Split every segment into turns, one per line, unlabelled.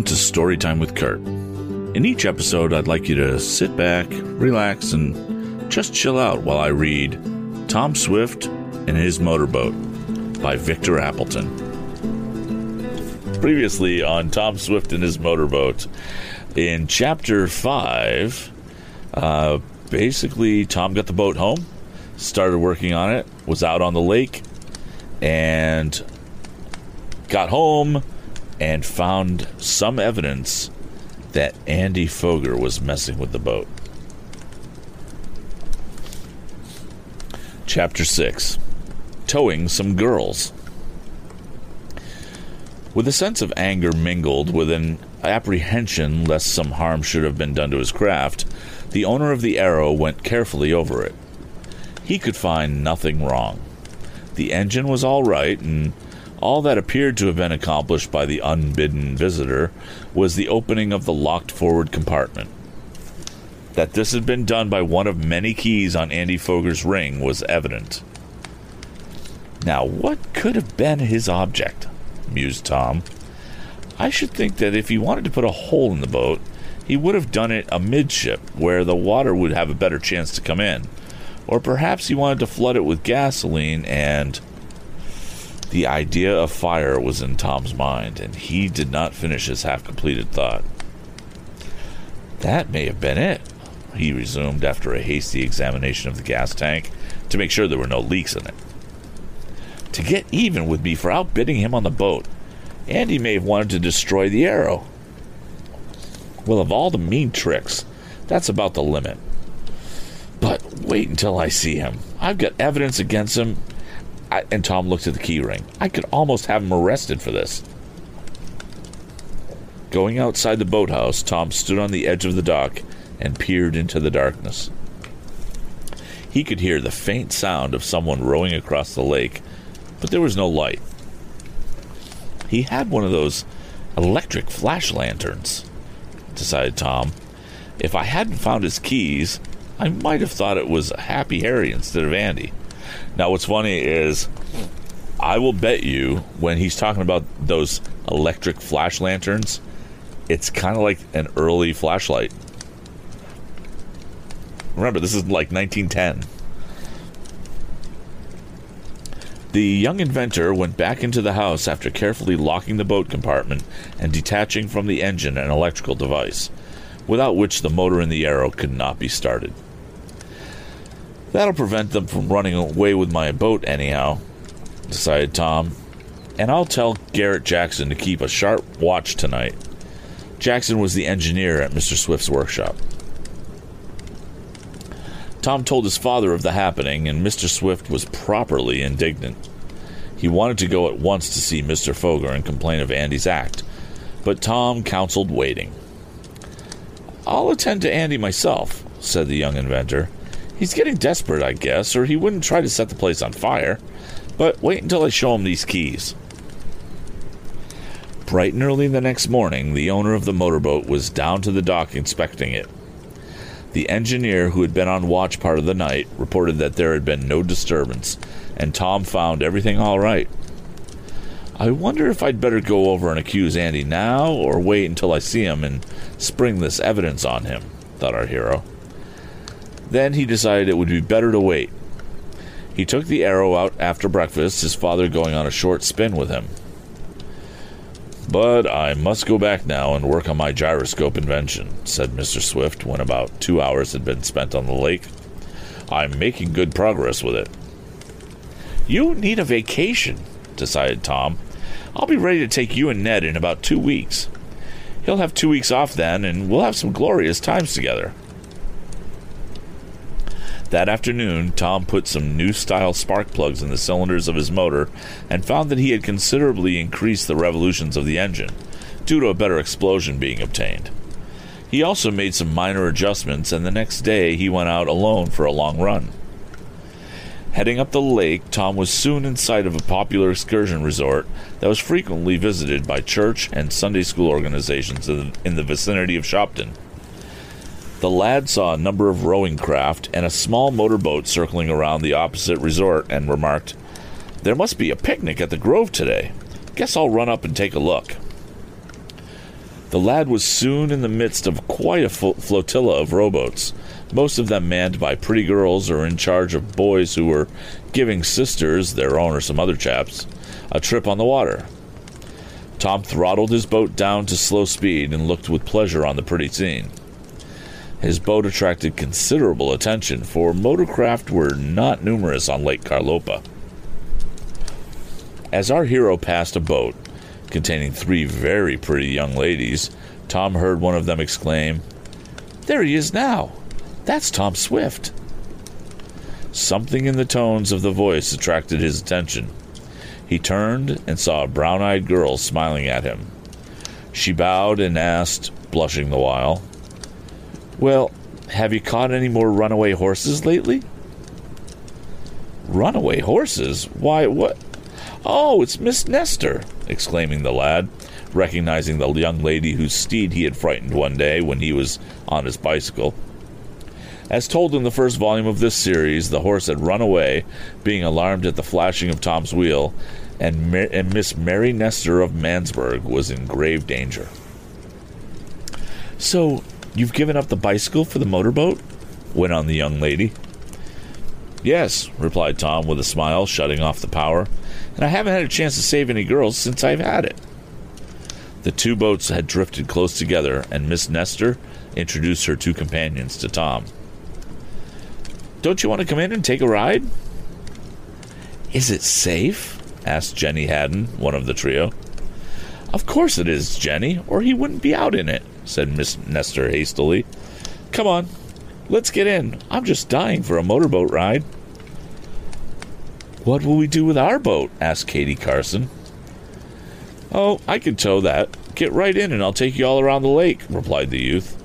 Welcome to Storytime with Kurt. In each episode, I'd like you to sit back, relax, and just chill out while I read Tom Swift and His Motorboat by Victor Appleton. Previously on Tom Swift and His Motorboat, in chapter 5, uh, basically, Tom got the boat home, started working on it, was out on the lake, and got home and found some evidence that Andy Foger was messing with the boat. Chapter 6 Towing Some Girls. With a sense of anger mingled with an apprehension lest some harm should have been done to his craft, the owner of the Arrow went carefully over it. He could find nothing wrong. The engine was all right, and all that appeared to have been accomplished by the unbidden visitor was the opening of the locked forward compartment. That this had been done by one of many keys on Andy Foger's ring was evident. Now, what could have been his object? mused Tom. I should think that if he wanted to put a hole in the boat, he would have done it amidship, where the water would have a better chance to come in. Or perhaps he wanted to flood it with gasoline and the idea of fire was in Tom's mind, and he did not finish his half completed thought. That may have been it, he resumed after a hasty examination of the gas tank to make sure there were no leaks in it. To get even with me for outbidding him on the boat, Andy may have wanted to destroy the arrow. Well, of all the mean tricks, that's about the limit. But wait until I see him. I've got evidence against him I, and Tom looked at the key ring. I could almost have him arrested for this. Going outside the boathouse, Tom stood on the edge of the dock and peered into the darkness. He could hear the faint sound of someone rowing across the lake, but there was no light. He had one of those electric flash lanterns, decided Tom. If I hadn't found his keys, I might have thought it was Happy Harry instead of Andy. Now, what's funny is I will bet you when he's talking about those electric flash lanterns, it's kind of like an early flashlight. Remember, this is like 1910. The young inventor went back into the house after carefully locking the boat compartment and detaching from the engine an electrical device, without which the motor in the Arrow could not be started. That'll prevent them from running away with my boat, anyhow, decided Tom. And I'll tell Garrett Jackson to keep a sharp watch tonight. Jackson was the engineer at Mr. Swift's workshop. Tom told his father of the happening, and Mr. Swift was properly indignant. He wanted to go at once to see Mr. Foger and complain of Andy's act, but Tom counseled waiting. I'll attend to Andy myself, said the young inventor. He's getting desperate, I guess, or he wouldn't try to set the place on fire. But wait until I show him these keys. Bright and early the next morning, the owner of the motorboat was down to the dock inspecting it. The engineer, who had been on watch part of the night, reported that there had been no disturbance, and Tom found everything all right. I wonder if I'd better go over and accuse Andy now, or wait until I see him and spring this evidence on him, thought our hero. Then he decided it would be better to wait. He took the arrow out after breakfast, his father going on a short spin with him. But I must go back now and work on my gyroscope invention, said Mr. Swift when about two hours had been spent on the lake. I'm making good progress with it. You need a vacation, decided Tom. I'll be ready to take you and Ned in about two weeks. He'll have two weeks off then, and we'll have some glorious times together. That afternoon, Tom put some new style spark plugs in the cylinders of his motor and found that he had considerably increased the revolutions of the engine, due to a better explosion being obtained. He also made some minor adjustments, and the next day he went out alone for a long run. Heading up the lake, Tom was soon in sight of a popular excursion resort that was frequently visited by church and Sunday school organizations in the vicinity of Shopton. The lad saw a number of rowing craft and a small motorboat circling around the opposite resort and remarked, There must be a picnic at the Grove today. Guess I'll run up and take a look. The lad was soon in the midst of quite a flotilla of rowboats, most of them manned by pretty girls or in charge of boys who were giving sisters, their own or some other chaps, a trip on the water. Tom throttled his boat down to slow speed and looked with pleasure on the pretty scene. His boat attracted considerable attention, for motorcraft were not numerous on Lake Carlopa. As our hero passed a boat, containing three very pretty young ladies, Tom heard one of them exclaim, There he is now! That's Tom Swift! Something in the tones of the voice attracted his attention. He turned and saw a brown eyed girl smiling at him. She bowed and asked, blushing the while, Well, have you caught any more runaway horses lately? Runaway horses? Why, what? Oh, it's Miss Nestor, exclaiming the lad, recognizing the young lady whose steed he had frightened one day when he was on his bicycle. As told in the first volume of this series, the horse had run away, being alarmed at the flashing of Tom's wheel, and, Mar- and Miss Mary Nestor of Mansburg was in grave danger. So, you've given up the bicycle for the motorboat? went on the young lady. Yes, replied Tom with a smile, shutting off the power and I haven't had a chance to save any girls since I've had it. The two boats had drifted close together, and Miss Nestor introduced her two companions to Tom. Don't you want to come in and take a ride? Is it safe? asked Jenny Haddon, one of the trio. Of course it is, Jenny, or he wouldn't be out in it, said Miss Nestor hastily. Come on, let's get in. I'm just dying for a motorboat ride. What will we do with our boat? asked Katie Carson. Oh, I can tow that. Get right in and I'll take you all around the lake, replied the youth.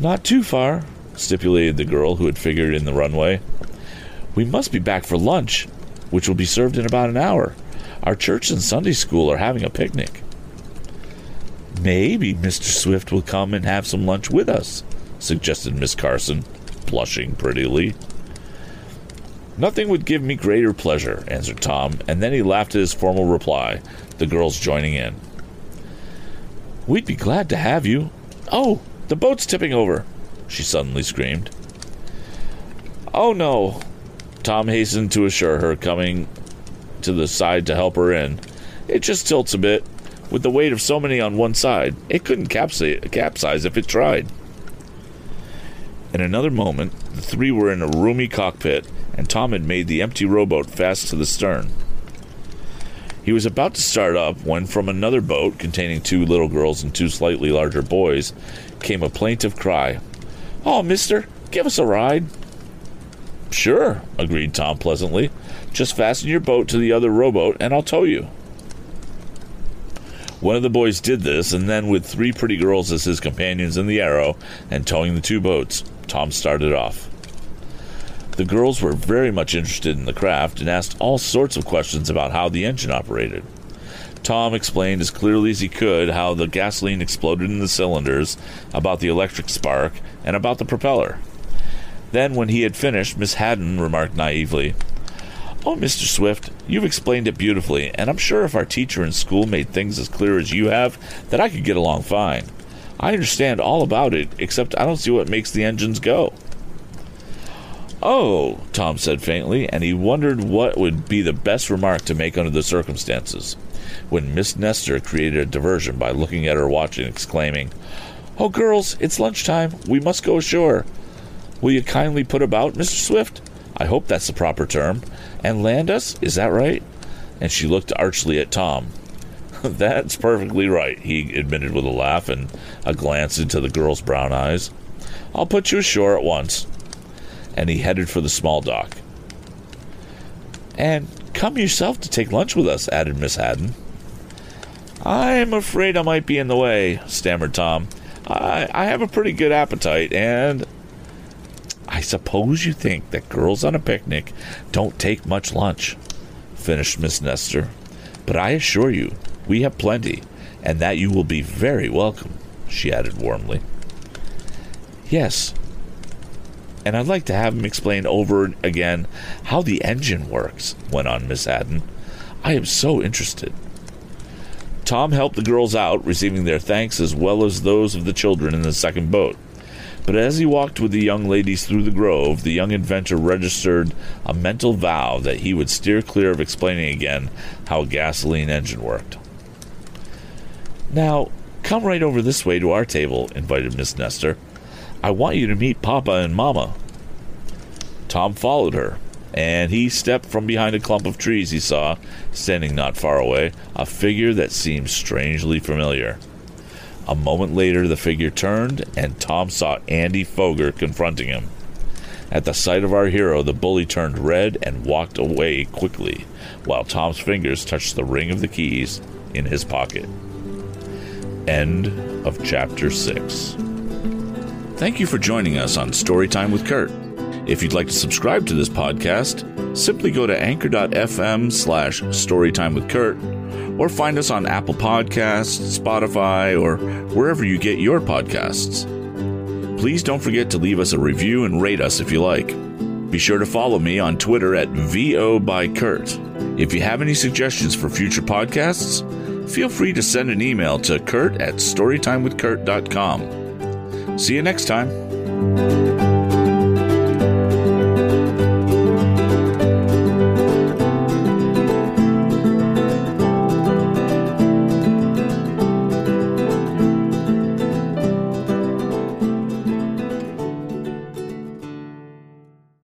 Not too far, stipulated the girl who had figured in the runway. We must be back for lunch, which will be served in about an hour. Our church and Sunday school are having a picnic. Maybe Mr. Swift will come and have some lunch with us, suggested Miss Carson, blushing prettily. Nothing would give me greater pleasure, answered Tom, and then he laughed at his formal reply, the girls joining in. We'd be glad to have you. Oh, the boat's tipping over, she suddenly screamed. Oh no, Tom hastened to assure her, coming to the side to help her in. It just tilts a bit. With the weight of so many on one side, it couldn't capsize if it tried. In another moment, the three were in a roomy cockpit and Tom had made the empty rowboat fast to the stern. He was about to start up when, from another boat containing two little girls and two slightly larger boys, came a plaintive cry. Oh, mister, give us a ride. Sure, agreed Tom pleasantly. Just fasten your boat to the other rowboat and I'll tow you. One of the boys did this, and then, with three pretty girls as his companions in the Arrow and towing the two boats, Tom started off. The girls were very much interested in the craft and asked all sorts of questions about how the engine operated. Tom explained as clearly as he could how the gasoline exploded in the cylinders, about the electric spark, and about the propeller. Then, when he had finished, Miss Haddon remarked naively, Oh, Mr. Swift, you've explained it beautifully, and I'm sure if our teacher in school made things as clear as you have, that I could get along fine. I understand all about it, except I don't see what makes the engines go. Oh, Tom said faintly, and he wondered what would be the best remark to make under the circumstances, when Miss Nestor created a diversion by looking at her watch and exclaiming, Oh, girls, it's lunchtime. We must go ashore. Will you kindly put about, Mr. Swift? I hope that's the proper term. And land us? Is that right? And she looked archly at Tom. That's perfectly right, he admitted with a laugh and a glance into the girl's brown eyes. I'll put you ashore at once and he headed for the small dock. And come yourself to take lunch with us, added Miss Haddon. I'm afraid I might be in the way, stammered Tom. I, I have a pretty good appetite, and I suppose you think that girls on a picnic don't take much lunch, finished Miss Nestor. But I assure you, we have plenty, and that you will be very welcome, she added warmly. Yes, and I'd like to have him explain over again how the engine works, went on Miss Haddon. I am so interested. Tom helped the girls out, receiving their thanks as well as those of the children in the second boat. But as he walked with the young ladies through the grove, the young inventor registered a mental vow that he would steer clear of explaining again how a gasoline engine worked. Now, come right over this way to our table, invited Miss Nestor. I want you to meet Papa and Mama. Tom followed her, and he stepped from behind a clump of trees he saw, standing not far away, a figure that seemed strangely familiar. A moment later, the figure turned, and Tom saw Andy Foger confronting him. At the sight of our hero, the bully turned red and walked away quickly, while Tom's fingers touched the ring of the keys in his pocket. End of chapter 6. Thank you for joining us on Storytime with Kurt. If you'd like to subscribe to this podcast, simply go to anchor.fm slash storytime with Kurt or find us on Apple Podcasts, Spotify, or wherever you get your podcasts. Please don't forget to leave us a review and rate us if you like. Be sure to follow me on Twitter at VO by Kurt. If you have any suggestions for future podcasts, feel free to send an email to kurt at storytimewithkurt.com. See you next time.